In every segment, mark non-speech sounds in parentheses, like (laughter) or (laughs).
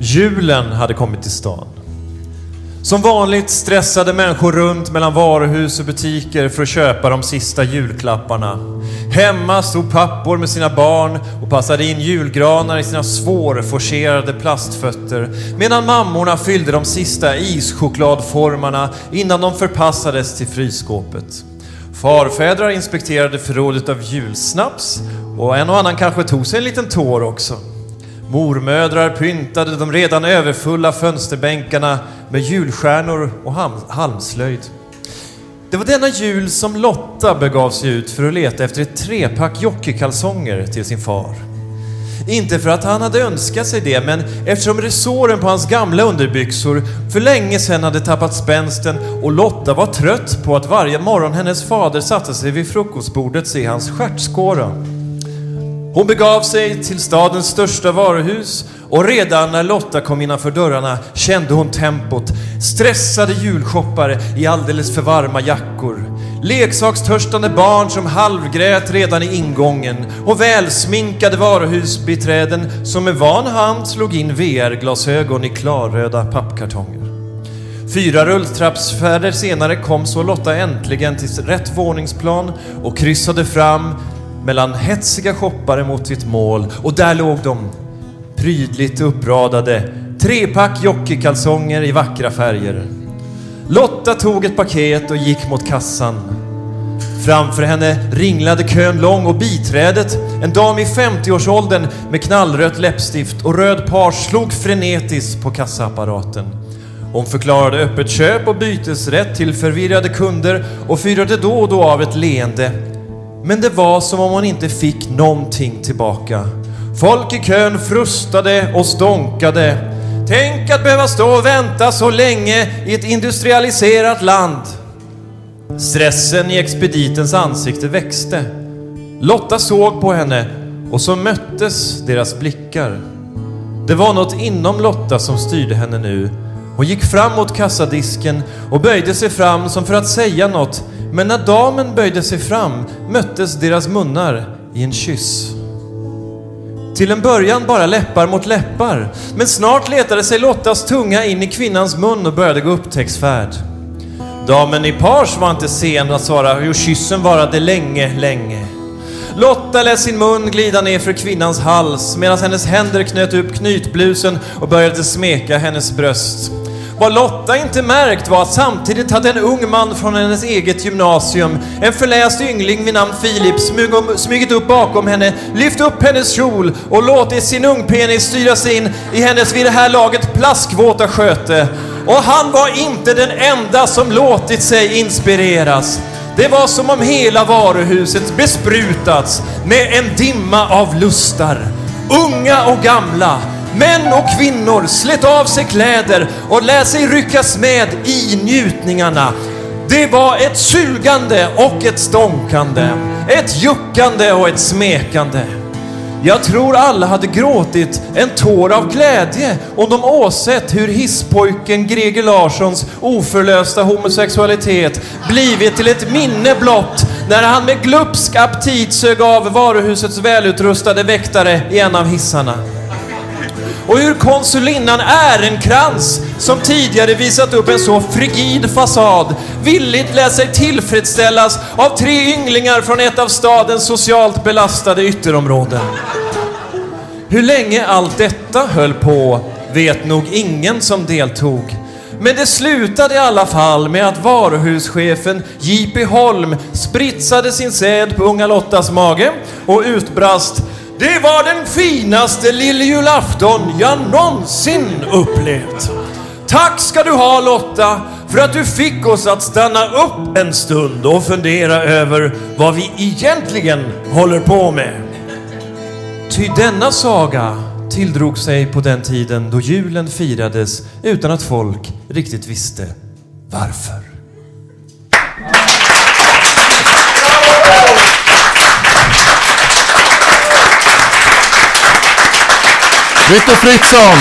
Julen hade kommit till stan. Som vanligt stressade människor runt mellan varuhus och butiker för att köpa de sista julklapparna. Hemma stod pappor med sina barn och passade in julgranar i sina svårforcerade plastfötter medan mammorna fyllde de sista ischokladformarna innan de förpassades till frysskåpet. Farfädrar inspekterade förrådet av julsnaps och en och annan kanske tog sig en liten tår också. Mormödrar pyntade de redan överfulla fönsterbänkarna med julstjärnor och halmslöjd. Det var denna jul som Lotta begav sig ut för att leta efter ett trepack jockeykalsonger till sin far. Inte för att han hade önskat sig det, men eftersom resåren på hans gamla underbyxor för länge sedan hade tappat spänsten och Lotta var trött på att varje morgon hennes fader satte sig vid frukostbordet se hans stjärtskåra. Hon begav sig till stadens största varuhus och redan när Lotta kom innanför dörrarna kände hon tempot. Stressade julshoppare i alldeles för varma jackor. Leksakstörstande barn som halvgrät redan i ingången och välsminkade varuhusbiträden som med van hand slog in VR-glasögon i klarröda pappkartonger. Fyra rulltrappsfärder senare kom så Lotta äntligen till rätt våningsplan och kryssade fram mellan hetsiga shoppare mot sitt mål och där låg de, prydligt uppradade, trepack jockeykalsonger i vackra färger. Lotta tog ett paket och gick mot kassan. Framför henne ringlade kön lång och biträdet, en dam i 50-årsåldern med knallrött läppstift och röd page, slog frenetiskt på kassaapparaten. Hon förklarade öppet köp och bytesrätt till förvirrade kunder och fyrade då och då av ett leende men det var som om hon inte fick någonting tillbaka. Folk i kön frustade och stånkade. Tänk att behöva stå och vänta så länge i ett industrialiserat land. Stressen i expeditens ansikte växte. Lotta såg på henne och så möttes deras blickar. Det var något inom Lotta som styrde henne nu. Hon gick fram mot kassadisken och böjde sig fram som för att säga något men när damen böjde sig fram möttes deras munnar i en kyss. Till en början bara läppar mot läppar, men snart letade sig Lottas tunga in i kvinnans mun och började gå upptäcktsfärd. Damen i page var inte sen att svara, jo kyssen varade länge, länge. Lotta lät sin mun glida ner för kvinnans hals medan hennes händer knöt upp knytblusen och började smeka hennes bröst. Vad Lotta inte märkt var att samtidigt hade en ung man från hennes eget gymnasium, en förläst yngling vid namn Filip, smugit upp bakom henne, lyft upp hennes kjol och låtit sin ungpenis styras in i hennes vid det här laget plaskvåta sköte. Och han var inte den enda som låtit sig inspireras. Det var som om hela varuhuset besprutats med en dimma av lustar. Unga och gamla, Män och kvinnor slet av sig kläder och lät sig ryckas med i njutningarna. Det var ett sugande och ett stånkande, ett juckande och ett smekande. Jag tror alla hade gråtit en tår av glädje om de åsett hur hisspojken Greger Larssons oförlösta homosexualitet blivit till ett minne blott när han med glupsk aptit sög av varuhusets välutrustade väktare i en av hissarna och hur konsulinnan Ärenkrans, som tidigare visat upp en så frigid fasad, villigt lät sig tillfredsställas av tre ynglingar från ett av stadens socialt belastade ytterområden. Hur länge allt detta höll på vet nog ingen som deltog. Men det slutade i alla fall med att varuhuschefen J.P. Holm spritsade sin säd på unga Lottas mage och utbrast det var den finaste lilljulafton jag någonsin upplevt. Tack ska du ha Lotta för att du fick oss att stanna upp en stund och fundera över vad vi egentligen håller på med. Ty denna saga tilldrog sig på den tiden då julen firades utan att folk riktigt visste varför. Fritte Fritzson!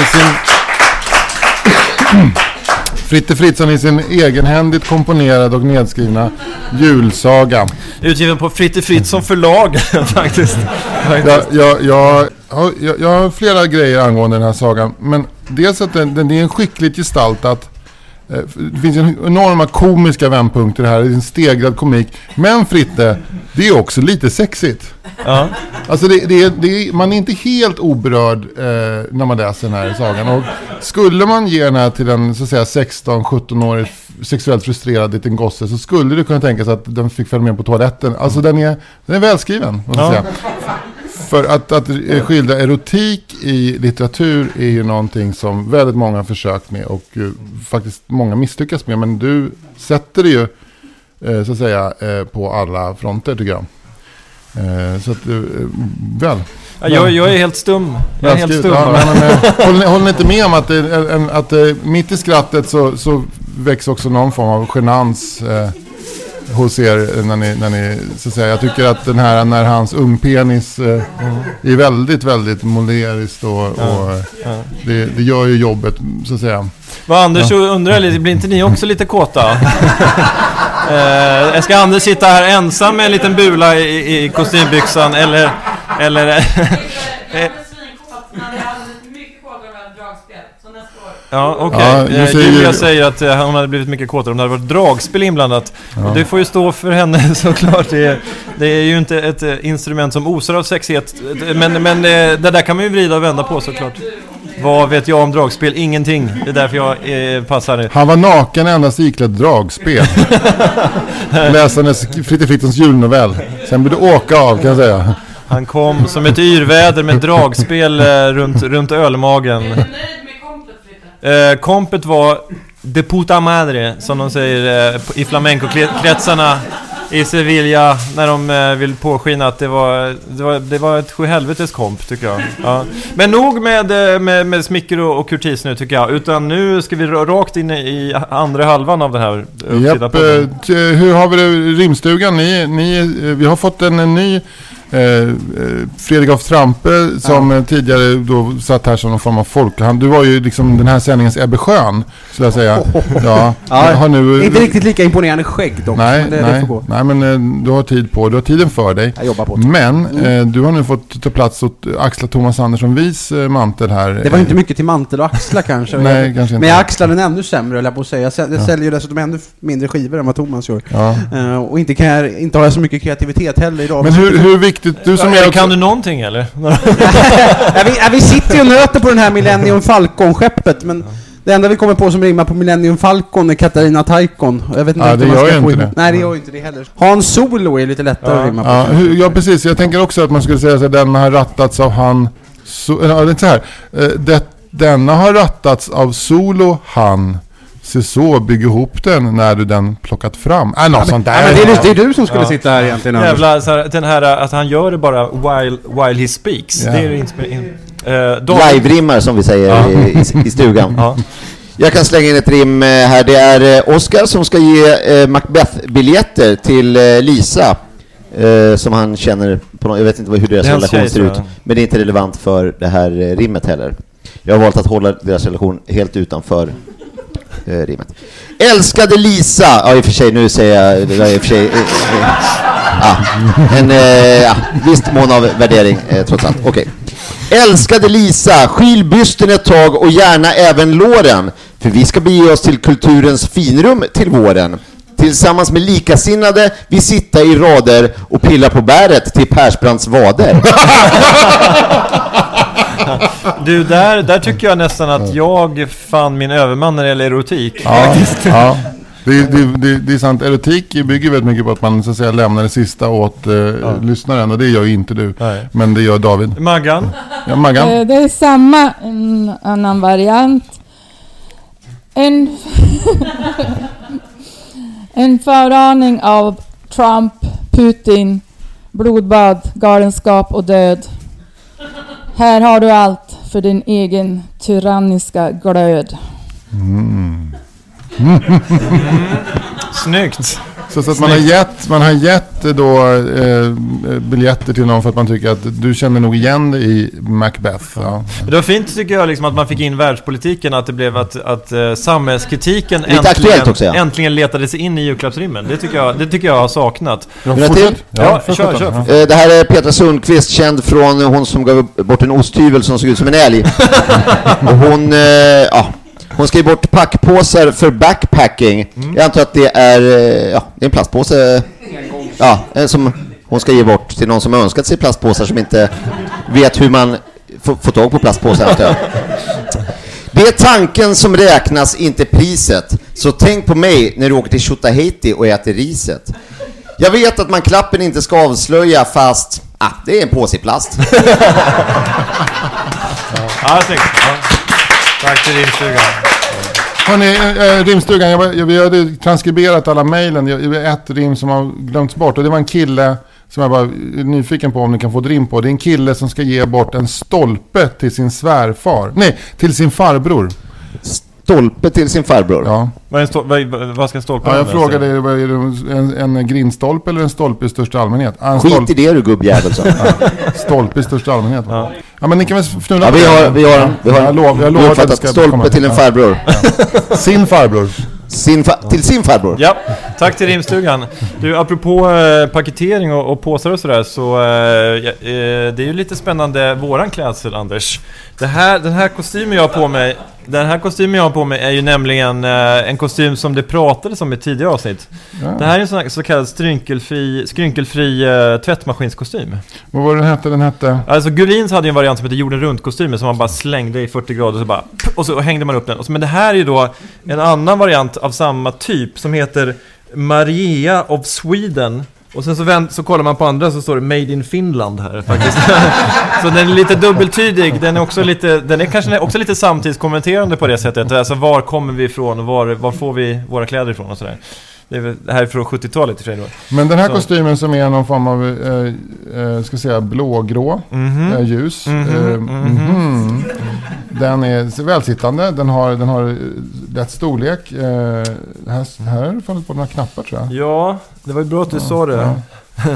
I sin... Fritte Fritzson i sin egenhändigt komponerade och nedskrivna julsaga. Utgiven på Fritte Fritzson förlag (laughs) faktiskt. Jag, jag, jag, jag har flera grejer angående den här sagan. Men dels att den, den är en skickligt gestaltat. Eh, Det finns en enorma komiska vändpunkter här. Det är en stegrad komik. Men Fritte, det är också lite sexigt. Ja. Alltså det, det, det, man är inte helt oberörd eh, när man läser den här sagan. Och skulle man ge den här till en så att säga 16-17-årig sexuellt frustrerad liten gosse så skulle det kunna tänkas att den fick följa med på toaletten. Alltså den är, den är välskriven, måste Ja. säga. För att, att skildra erotik i litteratur är ju någonting som väldigt många har försökt med och eh, faktiskt många misslyckas med. Men du sätter det ju eh, så att säga eh, på alla fronter tycker jag. Så att, eh, väl. Ja, jag, jag är helt stum. Jag är helt stum Ja, men, men, håller, ni, håller ni inte med om att, det, en, att mitt i skrattet så, så väcks också någon form av genans hos er när ni, när ni, så att säga, jag tycker att den här när hans ungpenis eh, är väldigt, väldigt moleriskt och, och eh, ja. det, det gör ju jobbet så att säga. Vad Anders så undrar lite, blir inte ni också lite kåta? (laughs) eh, ska Anders sitta här ensam med en liten bula i, i kostymbyxan eller... eller (laughs) Jag är svinkåt, men jag hade mycket kåtare om jag hade dragspel. Så nästa år. Ja, okej. Ja, du Eh, säger Julia säger att eh, hon hade blivit mycket kåtare om det hade varit dragspel inblandat. Och Det får ju stå för henne (laughs) såklart. Det är, det är ju inte ett eh, instrument som osar av sexighet. Men, men det där kan man ju vrida och vända på såklart. Vad vet jag om dragspel? Ingenting. Det är därför jag eh, passar. Han var naken endast iklädd dragspel. (laughs) Läsandes Fritte Fritzons julnovell. Sen blev det åka av kan jag säga. Han kom som ett yrväder med dragspel eh, runt, runt ölmagen. Är du nöjd med komplet Fritte? Eh, kompet var de puta madre, som de säger eh, i flamenco-kretsarna i Sevilla när de eh, vill påskina att det var, det var, det var ett sjuhelvetes komp tycker jag. Ja. Men nog med, eh, med, med smicker och, och kurtis nu tycker jag, utan nu ska vi ra- rakt in i andra halvan av den här Japp, eh, podden. t- hur har vi det rimstugan? Ni, ni, eh, vi har fått en, en ny eh, eh, Fredrik af Trampe som eh, tidigare då satt här som någon form av folkhan. Du var ju liksom den här sändningens Ebbe Schön, skulle jag säga. (laughs) Ja, Ja, har nu, Inte riktigt lika imponerande skägg dock. Nej, men det, det nej, gå. nej, men eh, du har tid på Du har tiden för dig. Jag jobbar på det. Men eh, du har nu fått ta plats och axla Thomas Andersson Vis eh, mantel här. Det var inte mycket till mantel och axla (laughs) kanske. Nej, jag, kanske inte. Men jag axlar den ännu sämre, höll jag på att säga. Jag säl- jag säljer ju dessutom ännu mindre skivor än vad Thomas gör. Ja. Eh, och inte, kan jag, inte har jag så mycket kreativitet heller idag. Men hur, hur viktigt, du som är Kan du någonting eller? (laughs) ja, vi, ja, vi sitter ju och nöter på den här Millennium Falcon-skeppet, men det enda vi kommer på som rimmar på Millennium Falcon är Katarina Taikon. Jag vet inte Ja, det om man gör ju inte det. Nej, det gör ju inte det heller. Hans Solo är lite lättare att rimma på. Ja, ja, precis. Jag tänker också att man skulle säga att den har rattats av han... So, ja, det är inte så här. Eh, Det, denna har rattats av Solo, han. Se så, bygg ihop den när du den plockat fram. Äh, något sånt där. Ja, men det, är, det är du som skulle Ja. sitta här egentligen Anders. Jävla, så här, den här att han gör det bara while, while he speaks. Ja. Det är in, eh, David- Live-rimmar som vi säger Ja. i, i, stugan. Ja. Jag kan slänga in ett rim eh, här. Det är eh, Oscar som ska ge Macbeth-biljetter till Lisa. Som han känner på någon, Jag vet inte vad- hur deras Det är hans relation ser ut. Men det är inte relevant för det här rimmet heller. Jag har valt att hålla deras relation helt utanför eh, rimmet. Älskade Lisa! Ja, i och för sig, nu säger jag... Det var i och för sig... Eh, eh, ah. ja, en eh, ja, visst mån av värdering eh, trots allt. Okej. Älskade Lisa, skil bysten ett tag och gärna även låren. För vi ska bege oss till kulturens finrum till våren. Tillsammans med likasinnade vi sitta i rader och pilla på bäret till Persbrandts vader. (laughs) (laughs) Du, där, där tycker jag nästan att jag fann min överman när det gäller erotik. Ja, ja. Det, det, det, det är sant. Erotik bygger väldigt mycket på att man så att säga lämnar det sista åt eh, lyssnaren. Och det gör ju inte du. Nej. Men det gör David. Maggan? Ja, Maggan? Eh, Det är samma, en annan variant. En, (laughs) en föraning av Trump, Putin, blodbad, galenskap och död. Här har du allt för din egen tyranniska glöd. (laughs) Snyggt. Så, så att man har gett, man har gett då, eh, biljetter till någon för att man tycker att du känner nog igen dig i Macbeth. Ja. Det var fint tycker jag liksom att man fick in världspolitiken, att det blev att, att uh, samhällskritiken aktuellt också, ja. äntligen letade sig in i julklappsrimmen. Det tycker jag, det tycker jag har saknat. Ja, Vill till? Ja, fortsätt kör, kör. Ja. Eh, Det här är Petra Sundqvist, känd från hon som gav bort en osthyvel som såg ut som en älg. (laughs) Och hon, eh, ja, hon ska ge bort packpåsar för backpacking. Jag antar att det är, eh, ja, det är en plastpåse. Ja, eh, som hon ska ge bort till någon som har önskat sig plastpåsar som inte vet hur man får, får tag på plastpåsar antar jag. Det är tanken som räknas, inte priset. Så tänk på mig när du åker till Tjotahejti och äter riset. Jag vet att man klappen inte ska avslöja fast, ah, det är en påse i plast. (laughs) Ja. Tack till rimstugan. Hörrni, äh, rimstugan, jag, jag, vi hade transkriberat alla mejlen. Jag- Det var ett rim som har glömts bort och det var en kille som jag var nyfiken på om ni kan få ett rim på. Det är en kille som ska ge bort en stolpe till sin svärfar. Nej, till sin farbror. Stolpe till sin farbror. Ja, Vad, är en stol- vad, vad ska stolpen ja jag frågade, är det, en, en grindstolpe eller en stolpe i största allmänhet? En Skit stolpe, i det du gubbjävel så. (laughs) stolpe i största allmänhet. Ja. men ni kan väl fnula Ja, vi har, vi har, vi har, Jag lovar, jag har att stolpe till en Ja. farbror. Sin farbror. Sin fa- till sin farbror. Ja, tack till rimstugan. Du, apropå eh, paketering och, och påsar och sådär så eh, ja, eh, det är ju lite spännande våran klädsel Anders. Det här, den här kostymen jag har på mig den här kostymen jag har på mig är ju nämligen eh, en kostym som det pratades om i tidigare avsnitt. Det här är en sån här så kallad skrynkelfri, skrynkelfri eh, tvättmaskinskostym. Vad var det den hette? Den hette? Alltså Gulins hade ju en variant som hette jorden runt-kostymen som man bara slängde i 40 grader och så bara och så hängde man upp den. Men det här är ju då en annan variant av samma typ som heter Maria of Sweden. Och sen så, vänt, så kollar man på andra så står det Made in Finland här faktiskt. (laughs) så den är lite dubbeltydig. Den är också lite, den är kanske också lite samtidskommenterande på det sättet. Alltså var kommer vi ifrån och var, var får vi våra kläder ifrån och sådär. Det, väl- det här är från 70-talet i och. Men den här Så. kostymen som är någon form av, eh, eh, ska säga blågrå, Mhm. eh, ljus. Mhm, eh, mhm. mhm. Den är välsittande, den har, den har eh, rätt storlek. Eh, här, här har det fallit på några knappar tror jag. Ja, det var ju bra att du sa det. Ja.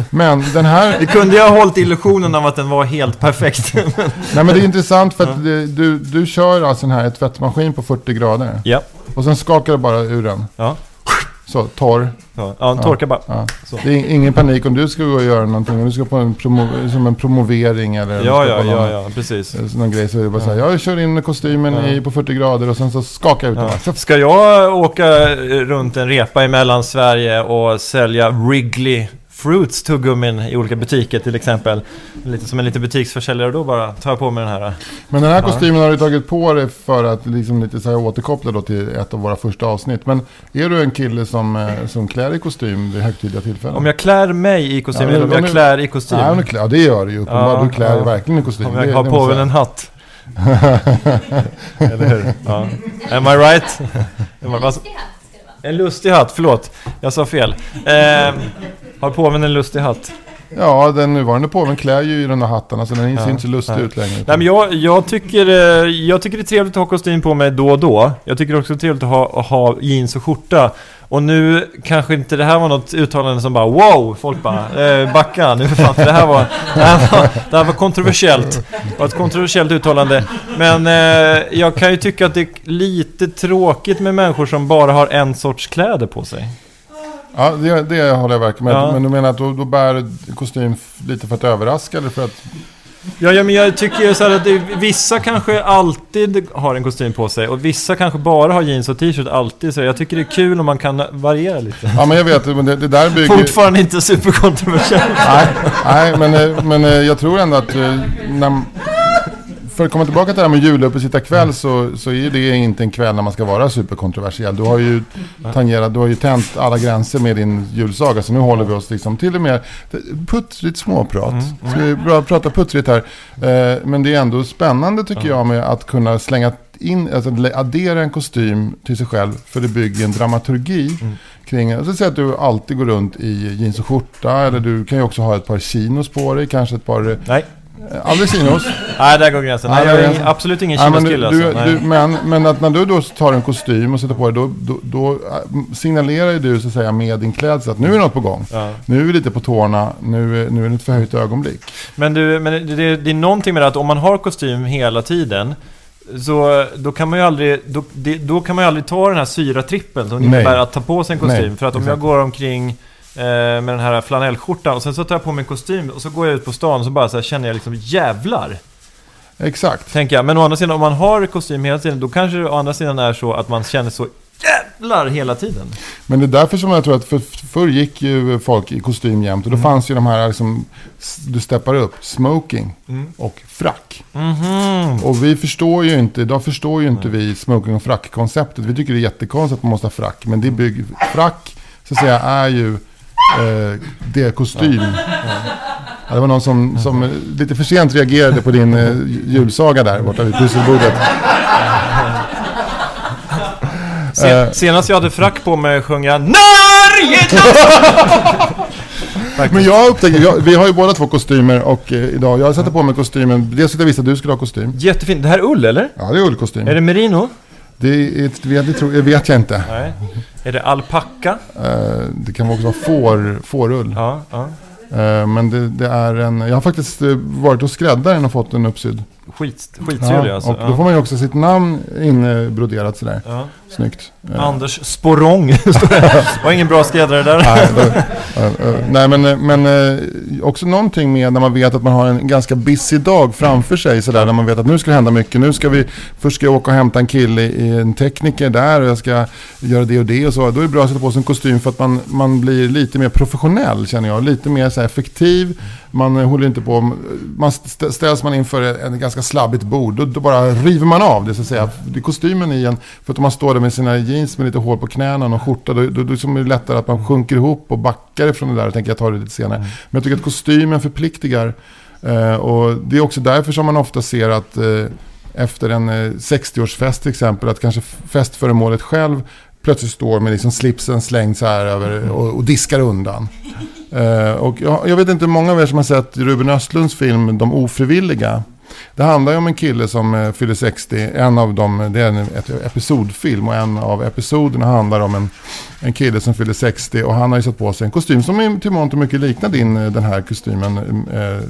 (laughs) Men den här, Det kunde jag ha hållit illusionen av att den var helt perfekt. (laughs) nej men det är intressant för att det, du, du kör alltså den här i tvättmaskin på 40 grader. ja, Och sen skakar du bara ur den. ja. Så, torr. Ja, ja torkar bara. Ja. Det är ingen panik om du ska gå och göra någonting. Om du ska på en, promo, som en promovering eller Ja, ja, någon- ja, ja, precis. Eh, Någon grej så är det bara så här, jag kör in kostymen Ja. i, på 40 grader och sen så skakar jag ut den. Ja. Ska jag åka runt en repa i Mellansverige och sälja Wrigley Fruits tuggummin i olika butiker till exempel? Lite som en liten butiksförsäljare då bara tar jag på mig den här. Men den här kostymen har du tagit på dig för att liksom lite så här återkoppla då till ett av våra första avsnitt. Men är du en kille som, eh, som klär i kostym vid högtidliga tillfällen? Om jag klär mig i kostym Ja, eller om jag du- klär i kostym? Nej, klär, ja, det gör du ju. Ja, du klär ja. verkligen i kostym. Om jag det har på mig en hatt? (laughs) Eller hur? Ja. Am I right? (laughs) En lustig hatt, förlåt. Jag sa fel. Eh, har påven en lustig hatt? Ja, den nuvarande påven klär ju i den där hatten. Så den Ja, ser inte så lustig ja. ut längre. Nej, men jag, jag, tycker, eh, jag tycker det är trevligt att ha kostym på mig då och då. Jag tycker också det är trevligt att ha, ha jeans och skjorta. Och nu kanske inte det här var något uttalande som bara wow, folk bara eh, backa nu för fan, för det här var, det här var, det här var kontroversiellt. Det var ett kontroversiellt uttalande. Men eh, jag kan ju tycka att det är lite tråkigt med människor som bara har en sorts kläder på sig. Ja, det, det håller jag verkligen med. Ja. Men du menar att då, då bär kostym lite för att överraska eller för att... Ja, ja men jag tycker så här att det, vissa kanske alltid har en kostym på sig och vissa kanske bara har jeans och t-shirt alltid. Så jag tycker det är kul om man kan variera lite. Ja, men jag vet. Men det, det där bygger... Fortfarande inte superkontroversiellt. Nej, nej men, eh, men eh, jag tror ändå att eh, när, för att komma tillbaka till det här med juluppesittarkväll så, så är det inte en kväll när man ska vara superkontroversiell. Du har ju tangerat, du har ju tänt alla gränser med din julsaga. Så nu håller vi oss liksom till och med puttrigt småprat. Ska vi bra prata puttrigt här. Eh, men det är ändå spännande tycker jag med att kunna slänga in, alltså addera en kostym till sig själv för det bygger en dramaturgi kring, alltså säg att du alltid går runt i jeans och skjorta eller du kan ju också ha ett par chinos på dig, kanske ett par, Nej. Aldrig chinos. Nej, där går gränsen. Nej, Ja, jag är absolut ingen du, alltså. du, Nej. men, men att när du då tar en kostym och sätter på dig, då, då, då äh, signalerar ju du så att säga med din klädsel att nu är något på gång. Ja. Nu är vi lite på tårna, nu, är- nu är det ett förhöjt ögonblick. Men, du, men det, det, är någonting med det att om man har kostym hela tiden så då kan man ju aldrig, då, då kan man ju aldrig ta den här syratrippen som innebär att ta på sig en kostym. Nej, för att om exakt. jag går omkring med den här flanellskjortan och sen så tar jag på mig en kostym och så går jag ut på stan och så bara så här känner jag liksom jävlar. Exakt. Tänker jag. Men å andra sidan om man har kostym hela tiden då kanske det å andra sidan är så att man känner så jävlar hela tiden. Men det är därför som jag tror att för, förr gick ju folk i kostym jämt och då fanns ju de här liksom, du steppar upp, smoking Mm. och frack. Mhm. Och vi förstår ju inte, idag förstår ju inte vi smoking och frack-konceptet. Vi tycker det är jättekonstigt att man måste ha frack. Men det bygger, frack, så att säga, är ju eh, det kostym. Ja, det var någon som, som lite för sent reagerade på din eh, julsaga där borta vid pusselbordet. Sen, Eh. senast jag hade frack på mig sjöng jag Norge! (laughs) Men jag upptäcker, jag, vi har ju båda två kostymer och eh, idag, jag sätter på mig kostymen. Dels att jag visste att du skulle ha kostym. Jättefint. Det här är ull eller? Ja, det är ullkostym. Är det merino? Det, det, tror, det vet jag inte. Nej. Är det alpacka? Eh, det kan också vara får, fårull. Ja, ja. Eh, men det, det är en, jag har faktiskt eh, varit hos skräddaren och fått en uppsydd. Skit, skittrevlig alltså. och då får man ju också sitt namn inbroderat sådär. ja. Snyggt. Anders Sporrong. (laughs) var ingen bra skräddare där. Nej, då, nej men, men eh, också någonting med när man vet att man har en ganska busy dag framför sig sådär. När man vet att nu ska det hända mycket. Nu ska vi, först ska jag åka och hämta en kille i en tekniker där och jag ska göra det och det och så. Då är det bra att sätta på sig en kostym för att man, man blir lite mer professionell känner jag. Lite mer så effektiv. Man håller inte på, man st- ställs man inför en ganska slabbigt bord. Då, då bara river man av det så att säga. Det är kostymen i en, för att om man står där med sina jeans med lite hål på knäna och skjorta. Då, då, då är det lättare att man sjunker ihop och backar ifrån det där. Jag tänker jag tar det lite senare. Men jag tycker att kostymen förpliktigar. Eh, och det är också därför som man ofta ser att eh, efter en eh, 60-årsfest till exempel, att kanske festföremålet själv plötsligt står med liksom slipsen slängd så här över och, och diskar undan. (laughs) Eh, och jag, jag vet inte hur många av er som har sett Ruben Östlunds film De ofrivilliga. Det handlar ju om en kille som eh, fyller 60. En av dem, det är en episodfilm och en av episoderna handlar om en, en kille som fyller 60 och han har ju satt på sig en kostym som i- till mångt och mycket liknar din, eh, den här kostymen. Eh,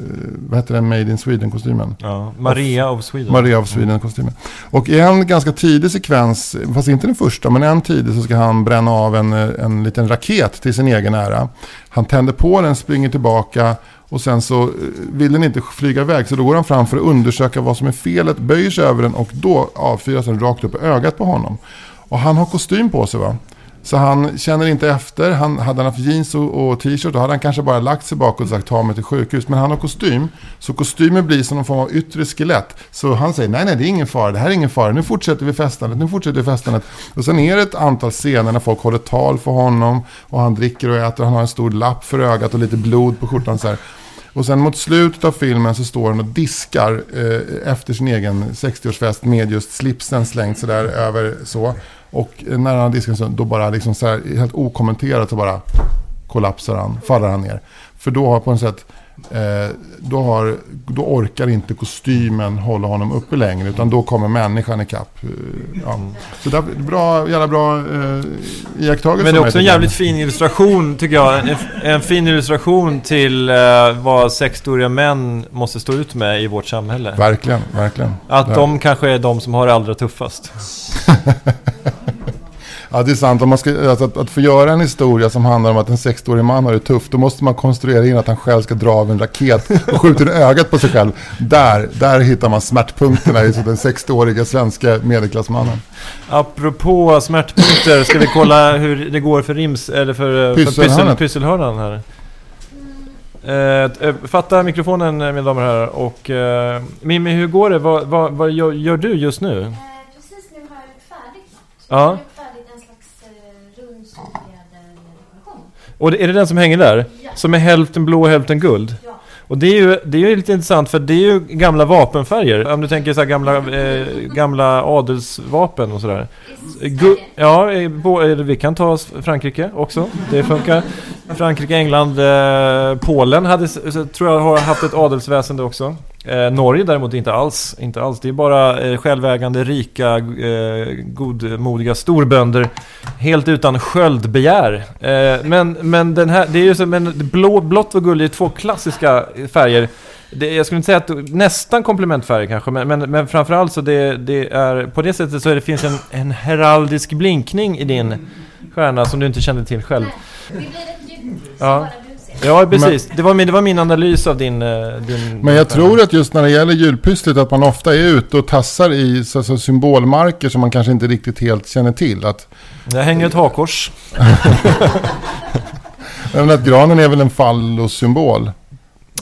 vad heter den? Made in Sweden-kostymen. Ja, Maria of Sweden. Maria of Sweden-kostymen. Och i en ganska tidig sekvens, fast inte den första, men en tidig så ska han bränna av en, eh, en liten raket till sin egen ära. Han tänder på den, springer tillbaka och sen så eh, vill den inte flyga iväg. Så då går han fram för att undersöka vad som är felet, böjer sig över den och då avfyras den rakt upp i ögat på honom. Och han har kostym på sig va. Så han känner inte efter. Han, hade han haft jeans och, och t-shirt då hade han kanske bara lagt sig bakåt och sagt ta mig till sjukhus. Men han har kostym. Så kostymen blir som någon form av yttre skelett. Så han säger nej, nej, det är ingen fara. Det här är ingen fara. Nu fortsätter vi festandet. Nu fortsätter vi festandet. Och sen är det ett antal scener när folk håller tal för honom. Och han dricker och äter. Han har en stor lapp för ögat och lite blod på skjortan så här. Och sen mot slutet av filmen så står han och diskar eh, efter sin egen 60-årsfest med just slipsen slängd sådär över så. Och när han diskar så, då bara liksom så här, helt okommenterat så bara kollapsar han, faller han ner. För då har på något sätt, då, har, då orkar inte kostymen hålla honom uppe längre utan då kommer människan ikapp. Eh, ja. Så det är bra, jävla bra eh, iakttagelse. Men det är också en jävligt fin illustration tycker jag. En, en fin illustration till eh, vad sexstoriga män måste stå ut med i vårt samhälle. Verkligen, verkligen. Att Ja. de kanske är de som har det allra tuffast. (laughs) Ja, det är sant. Om man ska, alltså, att, att få göra en historia som handlar om att en 60-årig man har det tufft, då måste man konstruera in att han själv ska dra av en raket och skjuter i ögat på sig själv. Där, där hittar man smärtpunkterna i den 60-åriga svenska medelklassmannen. Apropå smärtpunkter, ska vi kolla hur det går för rims... Eller för, för pyssel, Pysselhörnet. pysselhörnan här. Eh, eh, fatta mikrofonen eh, mina damer och herrar och eh, Mimmi hur går det? Vad, vad, vad gör, gör du just nu? Eh, Precis nu har jag gjort färdigt något. Ja. Och är det den som hänger där? Ja. Som är hälften blå och hälften guld? Ja. Och det är, ju, det är ju lite intressant för det är ju gamla vapenfärger. Om du tänker så gamla, eh, gamla adelsvapen och sådär. Gu- ja, vi kan ta Frankrike också. Det funkar. Frankrike, England, eh, Polen hade, tror jag har haft ett adelsväsende också. Eh, Norge däremot inte alls. Inte alls. Det är bara eh, självägande, rika, eh, godmodiga storbönder. Helt utan sköldbegär. Eh, men, men den här, det är ju som en blå, blått och guld är två klassiska färger. Det, jag skulle inte säga att nästan komplementfärger kanske, men, men, men framförallt så det, det är på det sättet så är det finns en, en heraldisk blinkning i din stjärna som du inte kände till själv. Det blir ett ljud som Ja. Ja, precis. Det var min, det var min analys av din... eh, din Men jag tror att just när det gäller julpysslet att man ofta är ute och tassar i så, så symbolmarker som man kanske inte riktigt helt känner till. Att, Jag hänger ett hakkors. (laughs) men att granen är väl en fallossymbol.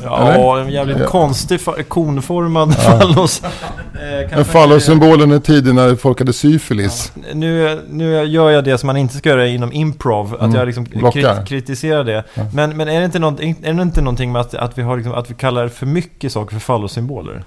Ja, Eller? en jävligt Ja. konstig fa- konformad fallos. (laughs) Eh, En fallosymbol under tiden när folk hade syfilis. Nu, nu gör jag det som man inte ska göra inom improv, att Mm, jag liksom krit, kritiserar det. Men, men är, det inte någonting, är det inte någonting med att, att, vi har liksom, att vi kallar för mycket saker för fallosymboler?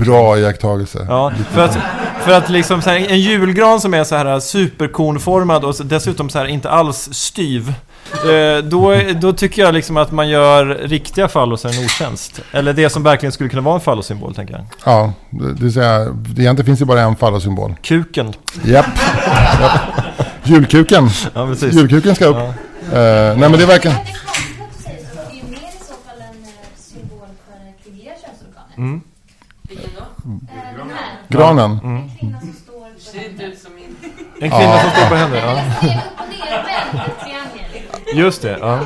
Bra iakttagelse. Ja, för att, för att liksom så här, en julgran som är så här superkonformad och dessutom så här inte alls styv. Eh, då, då tycker jag liksom att man gör riktiga falloser en otjänst. Eller det som verkligen skulle kunna vara en fallosymbol, tänker jag. Ja, det, det, vill säga, det egentligen finns ju bara en fallosymbol. Kuken. Japp. Japp. Julkuken. Ja, precis. Julkuken ska upp. Ja. Eh, nej men det verkar... Det är konstigt att du säger så. Det är ju mer i så fall en symbol för kvinnliga könsorganet. Mm. Vilken då? Eh. Granen. En kvinna som står på Ser inte ut som min. En kvinna Ja. som står på händer. Ja. Eller ser upp och ner, vänd triangel. Just det, ja.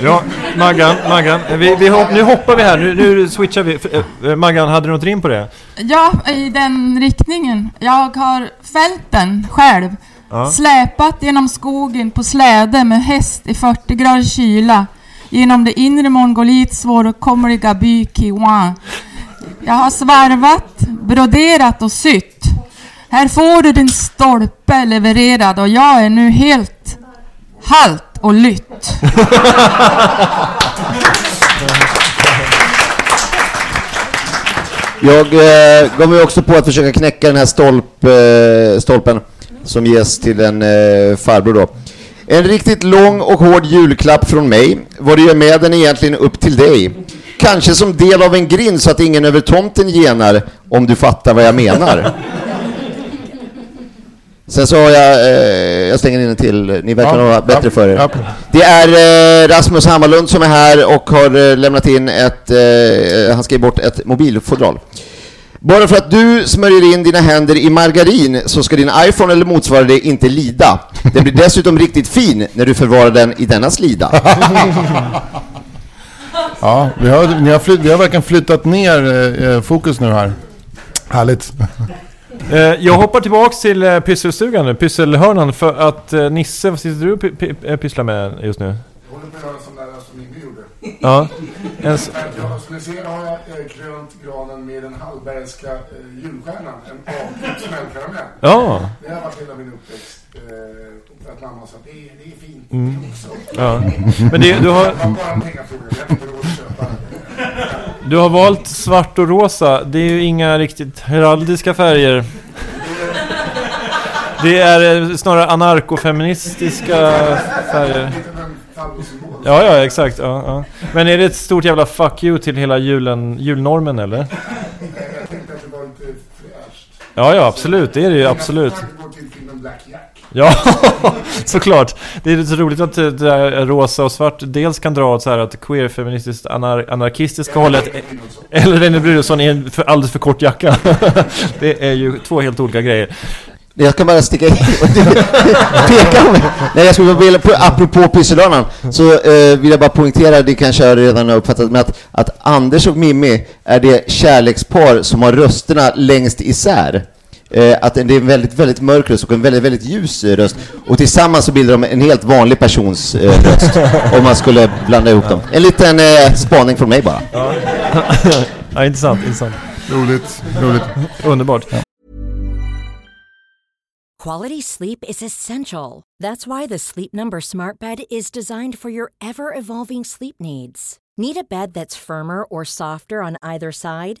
Ja, Maggan, Maggan. Vi, vi hopp, nu hoppar vi här, nu, nu switchar vi. F- eh, Maggan, hade du något rim på det? Ja, i den riktningen. Jag har fällt den själv. Ja. Släpat genom skogen på släde med häst i 40 grader kyla. Genom det inre Mongoliets svåråtkomliga by Kiwan. Jag har svarvat, broderat och sytt. Här får du din stolpe levererad och jag är nu helt halt och lytt. Jag eh, gav mig också på att försöka knäcka den här stolp, eh, stolpen som ges till en eh, farbror då. En riktigt lång och hård julklapp från mig. Vad du gör med den är egentligen upp till dig. Kanske som del av en grind så att ingen över tomten genar, om du fattar vad jag menar. Sen så har jag, eh, jag slänger in en till, ni verkar Ja, ha bättre ja, för er. ja. Det är eh, Rasmus Hammarlund som är här och har eh, lämnat in ett, eh, han skrev bort ett mobilfodral. Bara för att du smörjer in dina händer i margarin så ska din iPhone eller motsvarande inte lida. Den blir dessutom riktigt fin när du förvarar den i denna slida. (laughs) Ja, vi har, ni har, flyt, vi har verkligen flyttat ner eh, fokus nu här. Härligt. Eh, jag hoppar tillbaks till eh, pysselstugan nu, pysselhörnan, för att eh, Nisse, vad sitter du och py- py- pysslar med just nu? Jag håller på att göra en sån där som Inge gjorde. Ja. En, Jag, som ni ser har jag krönt granen med den Hallbergska julstjärnan. En avklippt smällkaramell. ja. Det har varit hela min uppväxt. För att mamma sa att det, är- det är fint Mm. det också. ja. Men det, du, har, Det var bara en pengafråga. Jag hade inte råd att köpa. Du har valt svart och rosa. Det är ju inga riktigt heraldiska färger. Det är eh, snarare anarkofeministiska färger. Ja, ja, exakt. Ja, ja. Men är det ett stort jävla fuck you till hela julen, julnormen eller? Jag tänkte att det var lite fräscht. Ja, ja, absolut. Det är det ju absolut. Mina tankar går till filmen Black Jack. (laughs) Ja, (laughs) såklart. Det är så roligt att det där rosa och svart dels kan dra åt så här att queer-feministiskt anar anarkistiska hållet eller Reine Brynolfsson i en för, alldeles för kort jacka. (laughs) Det är ju två helt olika grejer. Jag kan bara sticka in och peka på mig. Nej, jag skulle vilja, apropå pysselhörnan, så eh, vill jag bara poängtera, det kanske jag redan har uppfattat, men att, att Anders och Mimmi är det kärlekspar som har rösterna längst isär. Eh, att det är en väldigt, väldigt mörk röst och en väldigt, väldigt ljus röst. Och tillsammans så bildar de en helt vanlig persons eh, röst, (laughs) om man skulle blanda ihop dem. En liten eh, spaning från mig bara. Ja, (laughs) intressant, intressant. Roligt, roligt. Underbart. Quality sleep is essential. That's why the Sleep Number Smart Bed is designed for your ever evolving sleep needs. Need a bed that's firmer or softer on either side?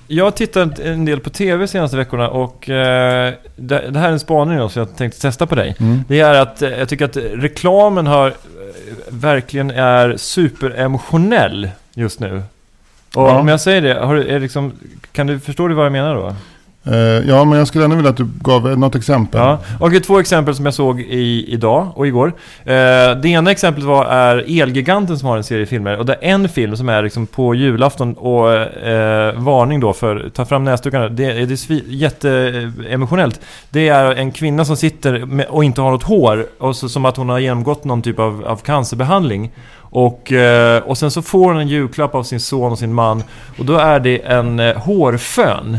jag har tittat en del på TV senaste veckorna och eh, det, det här är en spaning då, så jag tänkte testa på dig. Mm. Det är att eh, jag tycker att reklamen har eh, verkligen är superemotionell just nu. Och Ja. om jag säger det, du- liksom, kan du förstå vad jag menar då? Eh, ja, men jag skulle ändå vilja att du gav något exempel. Ja, och två exempel som jag såg i, idag och igår. Eh, det ena exemplet var är Elgiganten som har en serie filmer. Och det är en film som är liksom på julafton och eh, varning då för ta fram näsdukarna. Det, är- det är jätteemotionellt. Det är en kvinna som sitter med, och inte har något hår. Och så, som att hon har genomgått någon typ av, av cancerbehandling. Och, eh, och sen så får hon en julklapp av sin son och sin man. Och då är det en hårfön.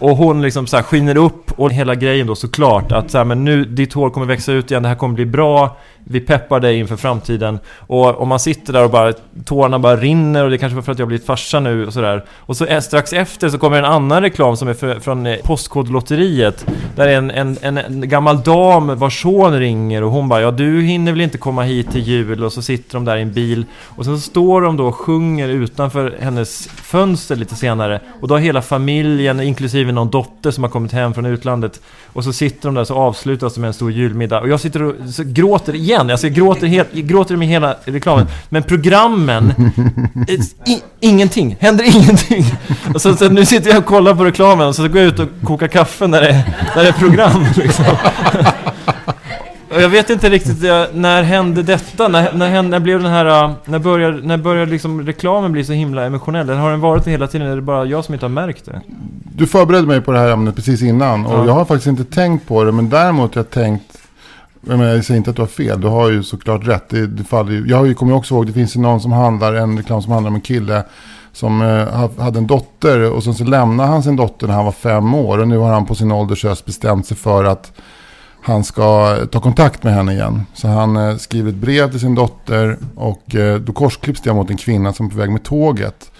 Och hon liksom så här skiner upp och hela grejen då såklart att så här, men nu ditt hår kommer växa ut igen, det här kommer bli bra. Vi peppar dig inför framtiden. Och om man sitter där och bara tårarna bara rinner och det kanske var för att jag har blivit farsa nu och sådär. Och så är, strax efter så kommer en annan reklam som är för, från eh, Postkodlotteriet. Där är en, en, en, en gammal dam vars son ringer och hon bara ja du hinner väl inte komma hit till jul och så sitter de där i en bil. Och sen så står de då och sjunger utanför hennes fönster lite senare. Och då har hela familjen, inklusive någon dotter som har kommit hem från utlandet. Och så sitter de där så avslutas de med en stor julmiddag. Och jag sitter och gråter igen. Alltså jag gråter, helt, jag gråter med hela reklamen. Men programmen, i, ingenting. Händer ingenting. Och så, så nu sitter jag och kollar på reklamen och så går jag ut och kokar kaffe när det, när det är program. Liksom. Och jag vet inte riktigt, när hände detta? När, när, när blev den här... eh, När började, när började liksom reklamen bli så himla emotionell? Eller har den varit det hela tiden? Är det bara jag som inte har märkt det? Du förberedde mig på det här ämnet precis innan och Ja. jag har faktiskt inte tänkt på det. Men däremot har jag tänkt, jag, menar, jag säger inte att du har fel, du har ju såklart rätt. Det, det faller ju, jag har ju, kommer också ihåg, det finns ju någon som handlar, en reklam som handlar om en kille som eh, hade en dotter och sen så lämnade han sin dotter när han var fem år. Och nu har han på sin ålders höst bestämt sig för att han ska eh, ta kontakt med henne igen. Så han eh, skriver ett brev till sin dotter och eh, då korsklipps det mot en kvinna som är på väg med tåget.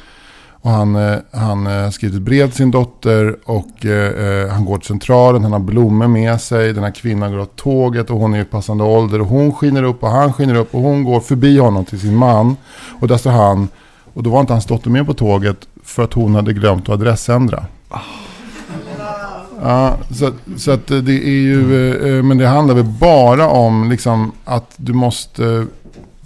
Och han, eh, han eh, skriver ett brev till sin dotter och eh, eh, han går till centralen, han har blommor med sig. Den här kvinnan går åt tåget och hon är i passande ålder. Och hon skiner upp och han skiner upp och hon går förbi honom till sin man. Och där står han, och då var inte hans dotter med på tåget för att hon hade glömt att adressändra. Ja, så, så att det är ju, eh, eh, men det handlar väl bara om liksom att du måste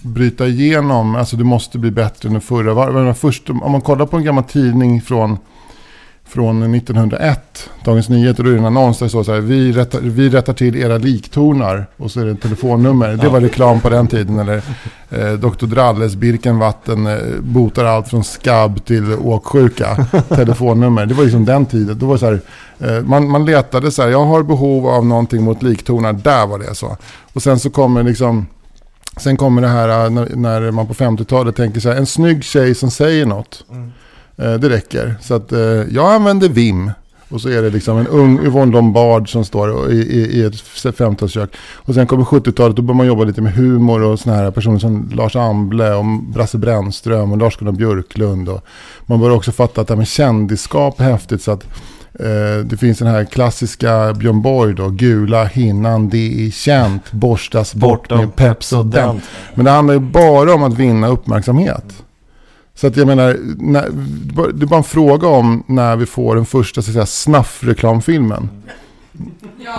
bryta igenom, alltså du måste bli bättre än förra. Var- var- Först, om man kollar på en gammal tidning från, från 1901, Dagens Nyheter, då är det en annons där det står så här, vi rättar, vi rättar till era liktornar och så är det ett telefonnummer. Det var reklam på den tiden. Eller eh, Dr. Dralles Birkenvatten eh, botar allt från skabb till åksjuka. (laughs) telefonnummer. Det var liksom den tiden. Då var så här, eh, man, man letade så här, jag har behov av någonting mot liktornar, där var det så. Och sen så kommer liksom Sen kommer det här äh, när, när man på 50-talet tänker så här, en snygg tjej som säger något. Eh, det räcker. Så att eh, jag använder Vim. Och så är det liksom en ung Yvonne Lombard som står i, i, i ett 50-talskök. Och sen kommer 70-talet, då börjar man jobba lite med humor och såna här personer som Lars Amble och Brasse Brännström och Lars-Gunnar Björklund. Och man börjar också fatta att det här med kändisskap är häftigt. Så att det finns den här klassiska Björn Borg då, gula hinnan, det är känt, borstas bort Borta med Pepsodent. Men det handlar ju bara om att vinna uppmärksamhet. Så att jag menar, när, det är bara en fråga om när vi får den första så att säga, snaffreklamfilmen.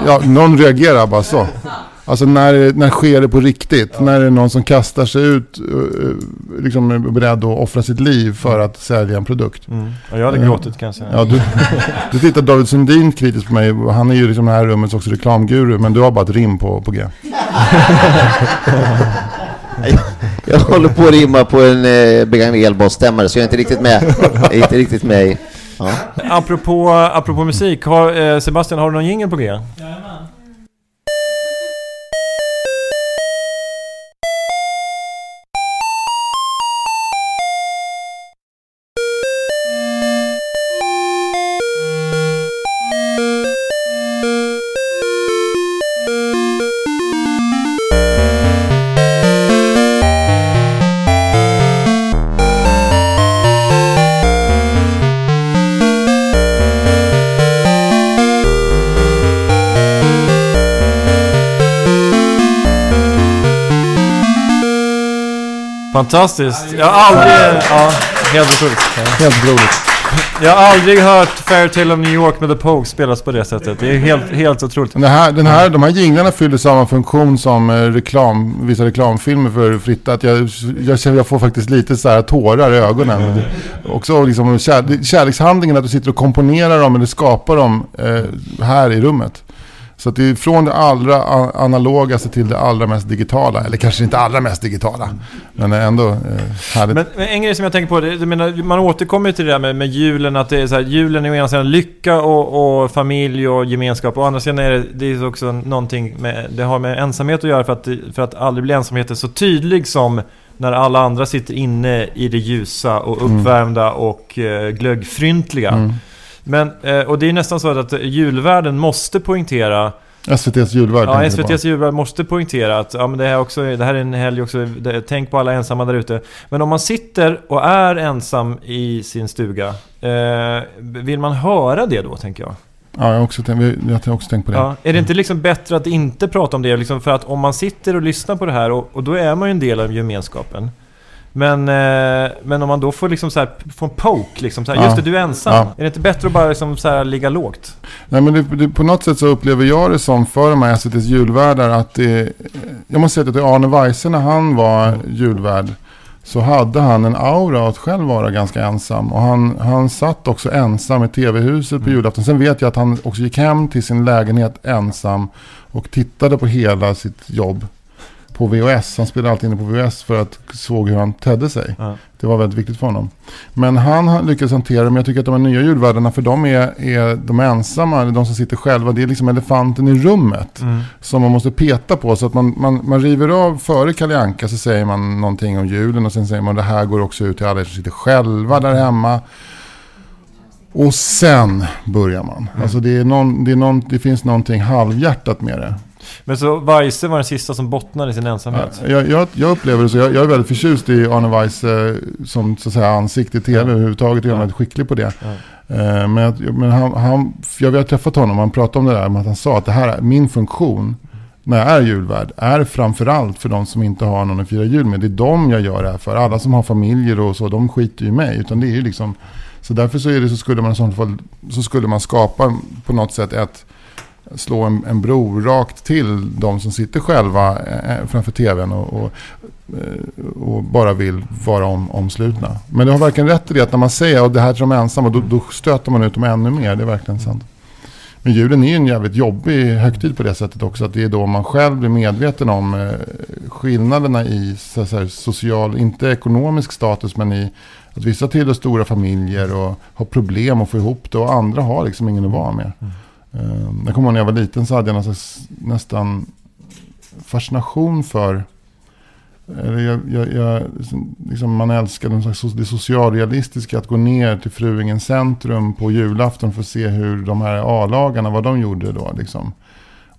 Ja, någon reagerar bara så. Alltså när, när sker det på riktigt? När är det någon som kastar sig ut, eh, liksom är beredd att offra sitt liv för att sälja en produkt? Mm. Och jag hade Eh, gråtit kan jag säga. Ja, du, (laughs) du tittar David Sundin kritiskt på mig. Han är ju liksom det här rummets också reklamguru. Men du har bara ett rim på, på G. (laughs) Jag håller på att rimma på en eh, begagnad elbollsstämmare så jag är inte riktigt med. Jag är inte riktigt med i... Ja. Apropå, apropå musik, har, eh, Sebastian har du någon jingel på G? Fantastiskt! Jag har aldrig... Ja, helt otroligt. Helt otroligt. Jag har aldrig hört Fairytale of New York med The Pogues spelas på det sättet. Det är helt, helt otroligt. Den här, den här, de här jinglarna fyller samma funktion som eh, reklam, vissa reklamfilmer för Fritta. Att jag, jag, känner- jag får faktiskt lite så här tårar i ögonen. Också liksom kär, kärlekshandlingen att du sitter och komponerar dem eller skapar dem eh, här i rummet. Så att det är från det allra analogaste till det allra mest digitala. Eller kanske inte allra mest digitala. Men ändå eh, härligt. Men, men en grej som jag tänker på, det, menar, man återkommer till det där med, med julen, att det är så här, julen är å ena sidan lycka och, och familj och gemenskap, och å andra sidan är det, det är också någonting med, det har med ensamhet att göra för att, för att aldrig bli ensamheten så tydlig som när alla andra sitter inne i det ljusa och Mm. uppvärmda och eh, glöggfryntliga. Mm. Men, eh, och det är nästan så att julvärlden måste poängtera SVT's julvärld. Ja. SVT's julvärld måste poängtera att ja, men det, här också, det här är en helg också. Det, tänk på alla ensamma där ute. Men om man sitter och är ensam i sin stuga. Eh, vill man höra det då, tänker jag? Ja, jag har också tänkt, jag har också tänkt på det. Ja, är det inte liksom bättre att inte prata om det? Liksom för att om man sitter och lyssnar på det här och, och då är man ju en del av gemenskapen. Men, eh, men om man då får liksom så här, få en poke, liksom så här, Ja. just det, du är ensam. Ja. Är det inte bättre att bara liksom så här ligga lågt? Nej men det, det, på något sätt så upplever jag det som för de här SVTs julvärdar att det, jag måste säga att det Arne Weise när han var julvärd så hade han en aura att själv vara ganska ensam. Och han, han satt också ensam i tv-huset på julafton. Sen vet jag att han också gick hem till sin lägenhet ensam och tittade på hela sitt jobb på VHS. Han spelade alltid inne på VHS för att såg hur han tedde sig. Ja. Det var väldigt viktigt för honom. Men han har lyckats hantera det. Men jag tycker att de här nya julvärdarna, för de är, är de är ensamma, eller de som sitter själva, det är liksom elefanten i rummet. Mm. Som man måste peta på. Så att man, man, man river av före Kalle Anka så säger man någonting om julen. Och sen säger man det här går också ut till alla er som sitter själva där hemma. Och sen börjar man. Alltså det, är någon, det, någon, det finns någonting halvhjärtat med det. Men så Weise var den sista som bottnade i sin ensamhet. Jag, jag, jag upplever det så. Jag, jag är väldigt förtjust i Arne Weiss eh, som så att säga, ansikte i tv överhuvudtaget. Jag är väldigt skicklig på det. Eh, men jag, men han, han, jag har träffat honom. Han pratade om det där. att han sa att det här är min funktion. När jag är julvärd. Är framförallt för de som inte har någon att fira jul med. Det är dem jag gör det här för. Alla som har familjer och så. De skiter ju i mig. Utan det är ju liksom. Så därför så, är det, så, skulle man i sånt fall, så skulle man skapa på något sätt ett slå en, en bro rakt till de som sitter själva eh, eh, framför tvn och, och, eh, och bara vill vara om, omslutna. Men du har verkligen rätt i det att när man säger att det här är de ensamma, då, då stöter man ut dem ännu mer. Det är verkligen sant. Men julen är ju en jävligt jobbig högtid på det sättet också. Att det är då man själv blir medveten om skillnaderna i så att säga, social, inte ekonomisk status, men i att vissa tillhör stora familjer och har problem att få ihop det och andra har liksom ingen att vara med. Mm. Jag kommer ihåg när jag var liten så hade jag slags, nästan fascination för eller jag, jag, jag, liksom man älskar någon slags, so- det socialrealistiska att gå ner till Fruängens centrum på julafton för att se hur de här A-lagarna, vad de gjorde då. Liksom.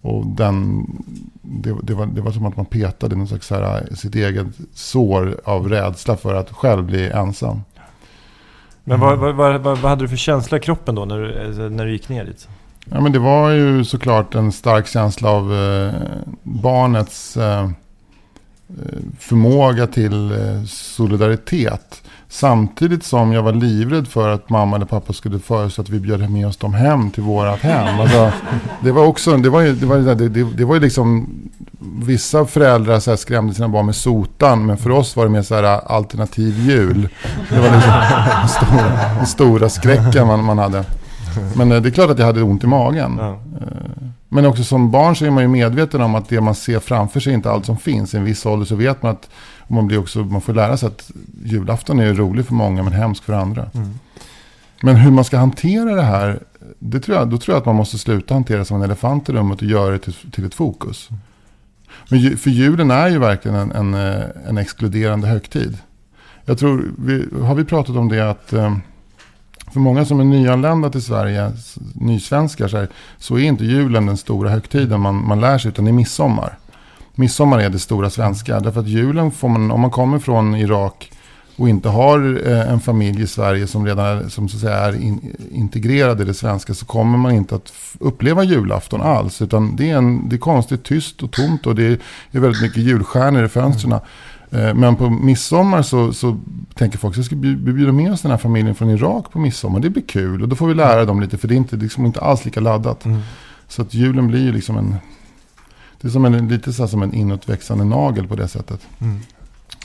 Och den, det, det, var, det var som att man petade någon slags här, sitt eget sår av rädsla för att själv bli ensam. Men vad, vad, vad, vad vad hade du för känsla i kroppen då när du, när du gick ner dit? Ja, men det var ju såklart en stark känsla av eh, barnets eh, eh, förmåga till eh, solidaritet. Samtidigt som jag var livrädd för att mamma eller pappa skulle föreslå att vi bjöd med oss dem hem till vårat hem. Alltså, det var också, det var ju, det var, det, det, det var ju liksom vissa föräldrar så här skrämde sina barn med sotan. Men för oss var det mer så här alternativ jul. Det var liksom den (laughs) stora, den stora skräcken man, man hade. Men eh, det är klart att jag hade ont i magen. Ja. Eh, Men också som barn så är man ju medveten om att det man ser framför sig är inte allt som finns. I en viss ålder så vet man att man, blir också, man får lära sig att julafton är rolig för många men hemsk för andra. Mm. Men hur man ska hantera det här, det tror jag, då tror jag att man måste sluta hantera det som en elefant i rummet och göra det till, till ett fokus. Men för julen är ju verkligen en, en, eh, en exkluderande högtid. Jag tror, vi, har vi pratat om det att för många som är nyanlända till Sverige, nysvenskar, så, här, så är inte julen den stora högtiden man, man lär sig, utan det är midsommar. Midsommar är det stora svenska, därför att julen får man, om man kommer från Irak och inte har eh, en familj i Sverige som redan är, som så att säga är in, integrerad i det svenska så kommer man inte att uppleva julafton alls. Utan det är, en, det är konstigt tyst och tomt och det är, det är väldigt mycket julstjärnor i fönstren. Eh, Men på midsommar så, så tänker folk att bju- bjuda med oss den här familjen från Irak på midsommar. Det blir kul och då får vi lära dem lite för det är inte, liksom inte alls lika laddat. Mm. Så att julen blir ju liksom en... Det är som en, lite så som en inåtväxande nagel på det sättet. Mm.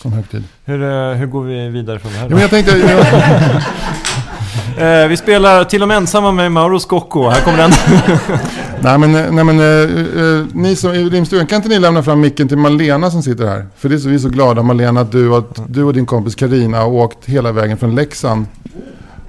Som högtid. Hur, eh, hur går vi vidare från det här? Då? jag tänkte... Jag, (laughs) Eh, vi spelar Till de ensamma med Mauro Scocco. Här kommer den. (laughs) nej men, eh, nej, men eh, eh, ni som i rimstugan, kan inte ni lämna fram micken till Malena som sitter här? För det är så, vi är så glada Malena att du, att du och din kompis Karina har åkt hela vägen från Leksand.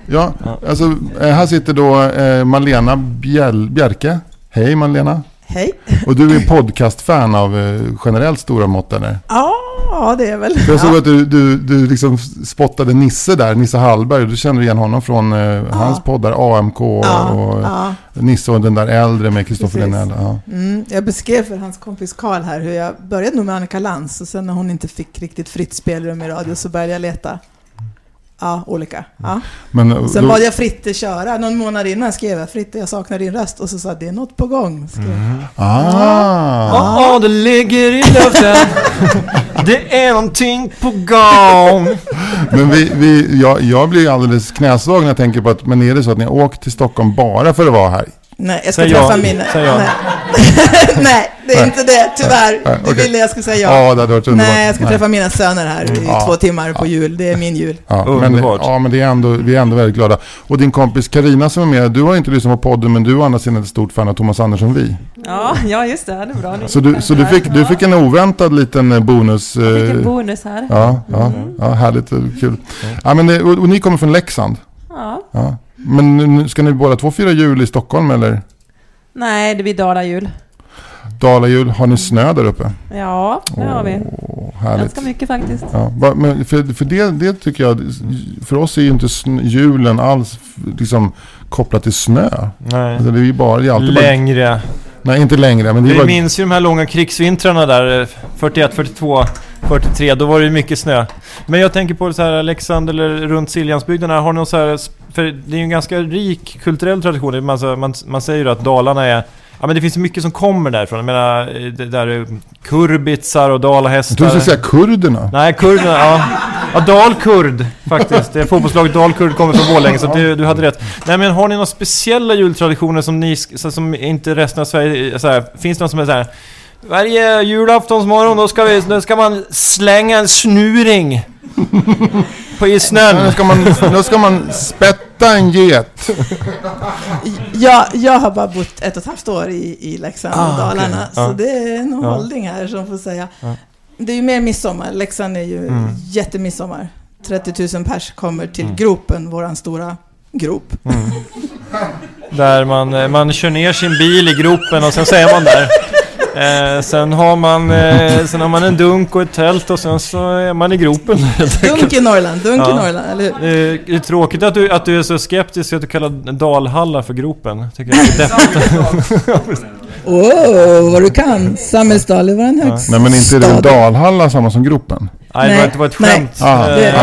Ja, alltså eh, här sitter då eh, Malena Bjäl, Bjerke. Hej Malena. Hej. Och du är podcastfan av eh, generellt stora mått eller? Ja, det är väl. För jag såg ja. att du, du, du liksom spottade Nisse där, Nisse Hallberg. Du känner igen honom från eh, hans poddar AMK och, Ja, och ja. Nisse och den där äldre med Kristoffer. Lenell. Ja. Mm, jag beskrev för hans kompis Karl här hur jag började nog med Annika Lantz och sen när hon inte fick riktigt fritt spelrum i radio så började jag leta. Ja, olika. Ja. Men, eh, Sen då- bad jag Fritte köra. Någon månad innan skrev jag Fritte, jag saknar din röst. Och så sa det är något på gång. Jag. Ah! Ja, det ligger i luften. (laughs) Det är någonting på gång. Men vi, vi, jag, jag blir alldeles knäsvag när jag tänker på att, men är det så att ni har åkt till Stockholm bara för att vara här? Nej, jag ska Säg träffa ja. mina... Säg ja. Nej. (laughs) Nej, det är Nej. inte det, tyvärr. Nej, Du okej. ville jag skulle säga Ja, ja. det hade varit underbart. Nej, jag ska Nej. träffa mina söner här i Ja. två timmar på jul. Det är min jul. Ja, men, Underbart. ja, men det är ändå, vi är ändå väldigt glada. Och din kompis Karina som är med, du har inte lyssnat på podden men du är å andra sidan ett stort fan av Thomas Andersson Vi. Ja, ja just det. Det är bra. Så du, så du, fick, du fick en oväntad liten eh, bonus. Jag fick eh, en bonus här. Ja, ja, ja härligt och kul. Ja, men, det- och, och ni kommer från Leksand? Ja. Ja. Men nu- ska ni båda två fira jul i Stockholm eller? Nej, det blir Dala-jul. Dalarjul, har ni snö där uppe? Ja, det har vi. Härligt. Ganska mycket faktiskt. Ja, men för, för det, det tycker jag, för oss är ju inte julen alls liksom kopplat till snö. Nej. Alltså, det är ju bara, det är alltid bara, Längre. nej inte längre, men det är Vi bara, minns ju de här långa krigsvintrarna där, eh, 41, 42, 43. Då var det ju mycket snö. Men jag tänker på så här Leksand eller runt Siljansbygden här. Har ni någon så här, för det är ju en ganska rik kulturell tradition. Man, man, man säger ju att Dalarna är Ja men det finns mycket som kommer därifrån. Jag menar, eh, det där är kurbitsar och dalahästar. du skulle säga kurderna. Nej, kurderna, ja. Ja, Dalkurd faktiskt. Det fotbollslaget Dalkurd kommer från Borlänge, så du, du hade rätt. Nej men har ni några speciella jultraditioner som ni, som inte resten av Sverige, så här, finns det någon som är så här varje julaftonsmorgon då ska, vi, då ska man slänga en snuring på i snön. Då ska man, då ska man spätta en get. Jag, jag har bara bott ett och ett halvt år i, i Leksand och Ah. Dalarna. Så Ja. det är en hållning här som får säga. Det är ju mer midsommar. Leksand är ju Mm. jättemidsommar. 30 000 pers kommer till Mm. gropen, våran stora grop. Mm. Där man, eh, man kör ner sin bil i gropen och sen så är man där. Eh, sen, har man, eh, sen har man en dunk och ett tält och sen så är man i gropen. (laughs) Dunk i Norrland, dunk i Ja. Norrland, eller hur? Eh, Det är tråkigt att du, att du är så skeptisk att du kallar Dalhalla för gropen. Tycker jag (laughs) det är. (laughs) Åh, vad du kan! Samhällsdal är våran Ja. högsta Nej men inte är det. Dalhalla samma som gropen? Nej, det var, Nej, det var ett nej. skämt. Ah, Eh,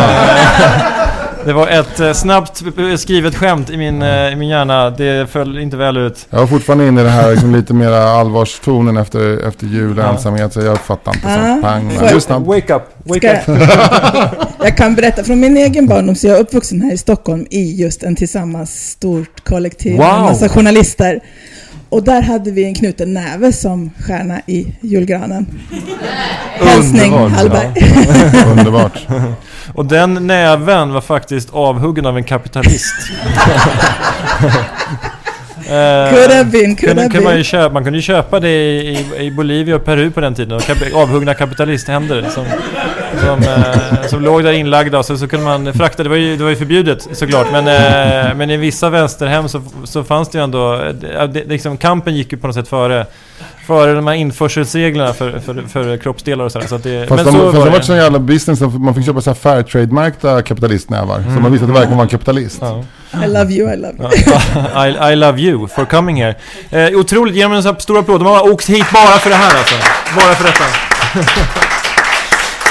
det- var ett eh, snabbt skrivet skämt i min, eh, i min hjärna. Det föll inte väl ut. Jag var fortfarande inne i det här liksom lite mera allvarstonen efter, efter jul och Ja. ensamhet. Så jag fattar inte Ja. sånt. Pang. Jag- du är snabb. Wake up, wake up. (laughs) Jag kan berätta från min egen barndom, så jag är uppvuxen här i Stockholm i just en tillsammans stort kollektiv Wow. massa journalister. Och där hade vi en knuten näve som stjärna i julgranen. Hälsning Hallberg. Ja. (laughs) Underbart. Och den näven var faktiskt avhuggen av en kapitalist. (laughs) Eh, Could have been, could kunde, have kunde man, been. köpa, man kunde ju köpa det i, i, Bolivia och Peru på den tiden. Kap, avhuggna kapitalisthänder som, som, eh, som låg där inlagda. Så, så kunde man frakta, det var ju, det var ju förbjudet såklart. Men, eh, men i vissa vänsterhem så, så fanns det ju ändå... eh, Det, liksom, kampen gick ju på något sätt före, före de här införselreglerna för, för, för kroppsdelar och sådär. Så att det, Fast men de, så fast var det. varit så jävla business att man fick köpa så här fair trade-märkta kapitalistnävar. Så Mm. man visste att det verkligen var en kapitalist. Ja. I love you, I love you. I, I love you for coming here. Eh, otroligt, ge dem en sån här stor applåd. De har åkt hit bara för det här alltså. Bara för detta.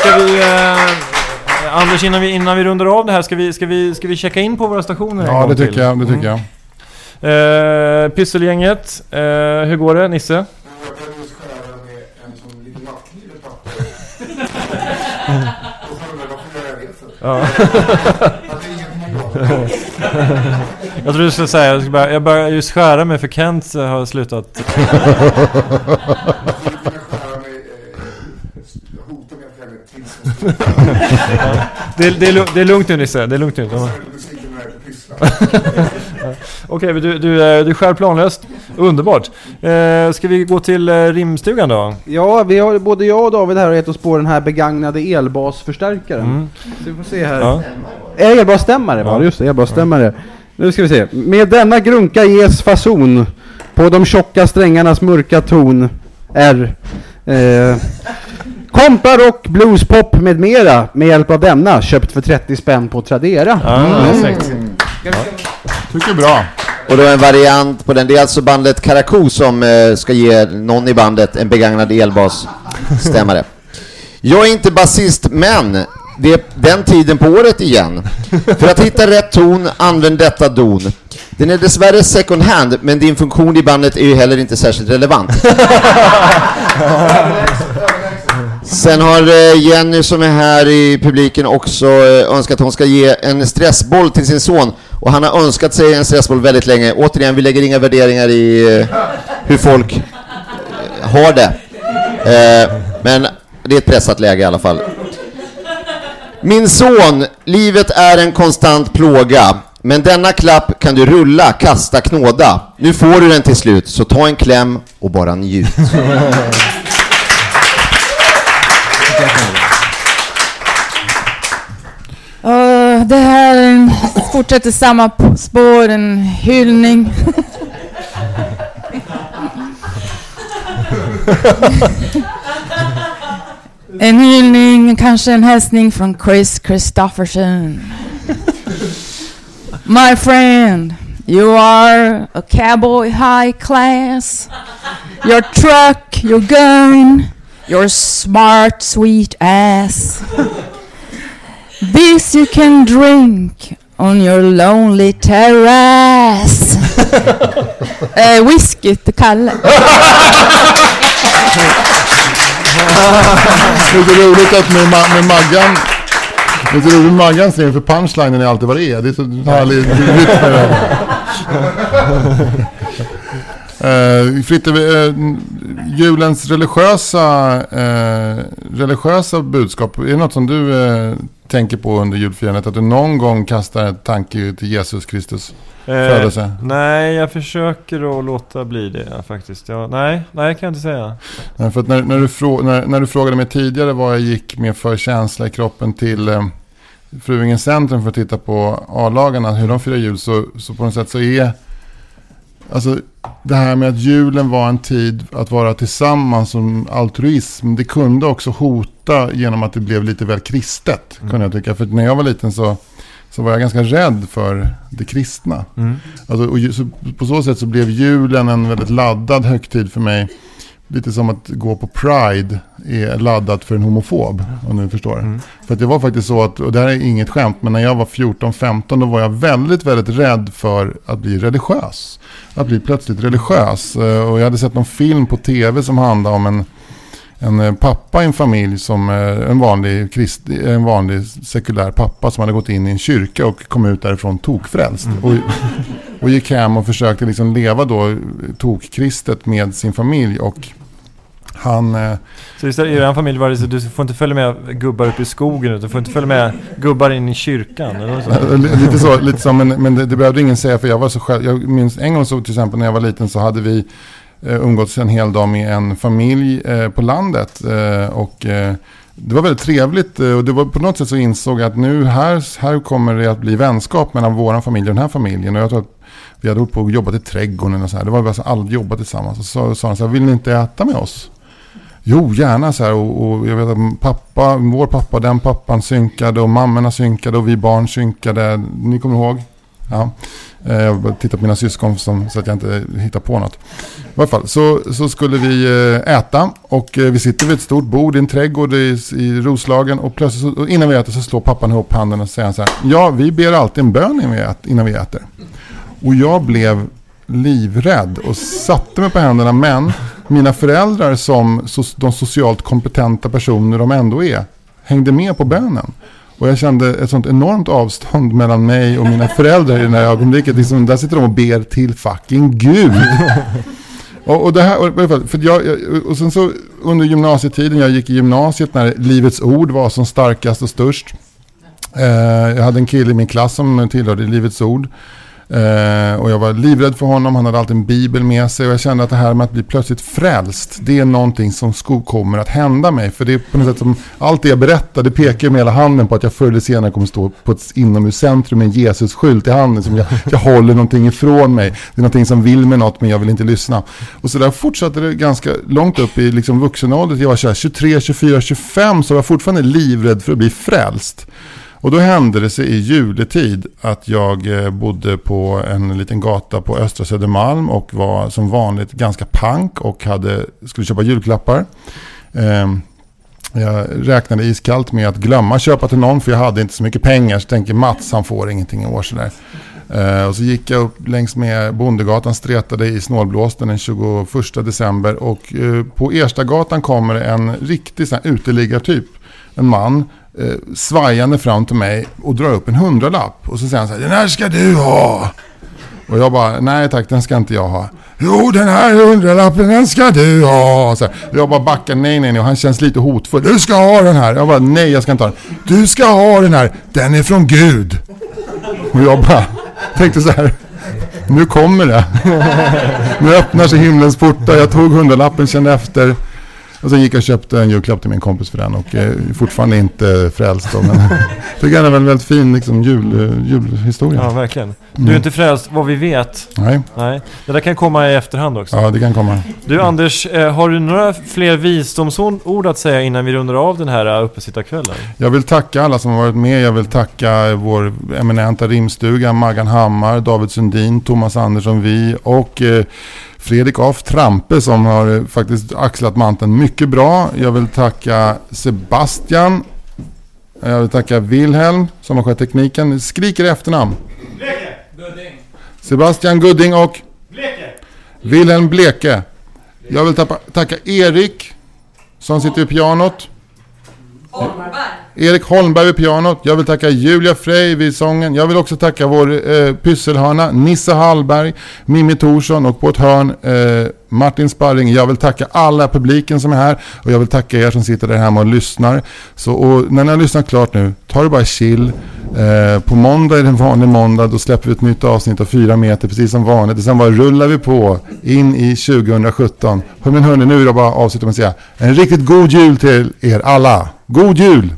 Ska vi... Eh, Anders, innan vi, innan vi rundar av det här, ska vi, ska vi, ska vi checka in på våra stationer Ja, det till? tycker jag. Det tycker jag. jag. Eh, Pysselgänget, eh, hur går det? Nisse? Och så undrar jag varför gör jag det för? Ja. Ingenting är bra. Jag trodde du skulle säga, jag, ska bara, jag börjar just skära mig för Kent har slutat. Det, det, är, det är lugnt nu Nisse, det är lugnt nu. (laughs) Ja. Okej, men du, du, eh, du skär planlöst. Underbart. Eh, ska vi gå till eh, rimstugan då? Ja, vi har, både jag och David här har gett oss på den här begagnade elbasförstärkaren. Mm. Så vi får se här. Ja. Eh, Elbasstämmare var det, just det. Elbasstämmare. Nu ska vi se. Med denna grunka ges fason på de tjocka strängarnas mörka ton är eh, Kompa, rock, bluespop med mera med hjälp av denna köpt för 30 spänn på Tradera. Ja, exakt. Tycker bra. Och då en variant på den. Det är alltså bandet Karakou som eh, ska ge någon i bandet en begagnad elbasstämmare. Jag är inte basist, men det är den tiden på året igen. För att hitta rätt ton, använd detta don. Den är dessvärre second hand, men din funktion i bandet är ju heller inte särskilt relevant. Sen har eh, Jenny som är här i publiken också eh, önskat att hon ska ge en stressboll till sin son. Och han har önskat sig en stressboll väldigt länge. Återigen, vi lägger inga värderingar i eh, hur folk eh, har det. Eh, men det är ett pressat läge i alla fall. Min son, livet är en konstant plåga. Men denna klapp kan du rulla, kasta, knåda. Nu får du den till slut, så ta en kläm och bara njut. Uh, det här fortsätter samma spår, en hyllning. en hyllning, kanske en hälsning från Chris Christofferson. My friend, you are a cowboy high class. Your truck, your gun, your smart sweet ass. This you can drink on your lonely terrace. (laughs) eh, whisky till Kalle. Så (laughs) roligt att med, Ma- med Maggan så roligt med Maggan säger för punchlinen är alltid vad det är. Det är så härlig rytm. (laughs) Uh, Fritte, eh, julens religiösa, eh, religiösa budskap, är det något som du eh, tänker på under julfirandet? Att du någon gång kastar en tanke till Jesus Kristus födelse? Eh, nej, jag försöker att låta bli det faktiskt. Jag, nej, nej kan jag inte säga. Nej, för att när, när, du frå, när, när du frågade mig tidigare vad jag gick med för känsla i kroppen till eh, Fruängens centrum för att titta på A-lagarna, hur de firar jul, så, så på något sätt så är Alltså det här med att julen var en tid att vara tillsammans som altruism, det kunde också hota genom att det blev lite väl kristet, kunde jag tycka. För när jag var liten så, så var jag ganska rädd för det kristna. Mm. Alltså, och så, på så sätt så blev julen en väldigt laddad högtid för mig. Lite som att gå på Pride är laddat för en homofob, om du förstår. För att det var faktiskt så att, och det här är inget skämt, men när jag var 14-15 då var jag väldigt, väldigt rädd för att bli religiös. Att bli plötsligt religiös. Eh, Och jag hade sett någon film på tv som handlade om en, en eh, pappa i en familj som eh, en vanlig, krist, en vanlig sekulär pappa som hade gått in i en kyrka och kom ut därifrån tokfrälst. Och, Och gick hem och försökte liksom leva då tokkristet med sin familj. Och han... Eh, Så det, i er familj var det så du får inte följa med gubbar upp i skogen utan du får inte följa med gubbar in i kyrkan eller så. lite så, lite så men, men det, det behövde ingen säga för jag var så själv. Jag minns en gång så till exempel när jag var liten så hade vi eh, umgåtts en hel dag med en familj eh, på landet. Eh, och eh, det var väldigt trevligt eh, och det var på något sätt så insåg jag att nu här, här kommer det att bli vänskap mellan våran familj och den här familjen. Och jag tror att vi hade hållit på och jobbat i trädgården och så här. Det var bara så alla jobbat tillsammans. Och så sa de så här, vill ni inte äta med oss? Jo, gärna så här. Och, och jag vet att pappa, vår pappa, den pappan synkade och mammorna synkade och vi barn synkade. Ni kommer ihåg? Ja. Eh, jag tittar på mina syskon som, så att jag inte hittar på något. I varje fall så, så skulle vi eh, äta och eh, vi sitter vid ett stort bord i en trädgård i, i Roslagen och plötsligt så, och innan vi äter så slår pappan ihop handen och säger så här. Ja, vi ber alltid en bön. Innan vi äter. Och jag blev livrädd och satte mig på händerna. Men mina föräldrar som de socialt kompetenta personer de ändå är hängde med på bönen. Och jag kände ett sånt enormt avstånd mellan mig och mina föräldrar i det här ögonblicket. Liksom, där sitter de och ber till fucking Gud. (laughs) Och, och, det här, och, för jag, jag- och sen så under gymnasietiden, jag gick i gymnasiet när Livets Ord var som starkast och störst. Eh, jag hade en kille i min klass som tillhörde Livets Ord. Eh, och jag var livrädd för honom, han hade alltid en bibel med sig och jag kände att det här med att bli plötsligt frälst, det är någonting som kommer att hända mig. För det är på något sätt som, allt det jag berättar, det pekar med hela handen på att jag förr eller senare kommer stå på ett inomhuscentrum med en Jesus-skylt i handen. Som jag, jag håller någonting ifrån mig. Det är någonting som vill mig något men jag vill inte lyssna. Och så där fortsatte det ganska långt upp i liksom vuxenåldern. Jag var så här 23, 24, 25 så var jag fortfarande livrädd för att bli frälst. Och då hände det sig i juletid att jag eh, bodde på en liten gata på Östra Södermalm och var som vanligt ganska pank och hade, skulle köpa julklappar. Ehm, jag räknade iskallt med att glömma köpa till någon för jag hade inte så mycket pengar. Så tänker Mats han får ingenting i år sådär. Ehm, och så gick jag upp längs med Bondegatan, stretade i snålblåsten den 21 december. Och eh, på Erstagatan kommer en riktig sån här uteliggartyp. En man eh, svajande fram till mig och drar upp en hundralapp. Och så säger han så här, den här ska du ha. Och jag bara, nej tack den ska inte jag ha. Jo den här hundralappen den ska du ha. Så här. Och jag bara backar, nej nej nej. Och han känns lite hotfull. Du ska ha den här. Jag bara, nej jag ska inte ha den. Du ska ha den här. Den är från Gud. Och jag bara tänkte så här. Nu kommer det. (laughs) nu öppnar sig himlens portar. Jag tog hundralappen, kände efter. Och sen gick jag och köpte en julklapp till min kompis för den och eh, fortfarande inte frälst då, men (laughs) tycker den är en väldigt fin liksom, jul, eh, julhistoria. Ja, verkligen. Du Mm. är inte frälst vad vi vet. Nej. Nej. Det där kan komma i efterhand också. Ja, det kan komma. Du Anders, eh, har du några fler visdomsord att säga innan vi rundar av den här uppesittarkvällen? Jag vill tacka alla som har varit med. Jag vill tacka vår eminenta rimstuga, Maggan Hammar, David Sundin, Thomas Andersson Vi och Fredrik af Trampe som har eh, faktiskt axlat manteln mycket bra. Jag vill tacka Sebastian. Jag vill tacka Wilhelm som har skött tekniken. Skriker i efternamn. Sebastian Gudding och Wilhelm Bleke. Jag vill tappa, tacka Erik som sitter vid pianot. Erik Holmberg vid pianot. Jag vill tacka Julia Frey vid sången. Jag vill också tacka vår eh, pysselhörna Nisse Hallberg, Mimmi Thorsson och på ett hörn eh, Martin Sparring. Jag vill tacka alla publiken som är här och jag vill tacka er som sitter där hemma och lyssnar. Så och när ni har lyssnat klart nu, ta det bara chill. Eh, på måndag är det en vanlig måndag. Då släpper vi ett nytt avsnitt av fyra meter precis som vanligt. Och sen bara rullar vi på in i 2017. Men hörni, nu vill jag bara avsluta med att säga en riktigt god jul till er alla. God jul!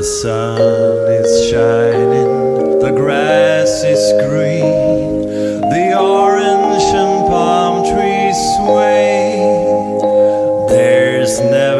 The sun is shining, the grass is green, the orange and palm trees sway. There's never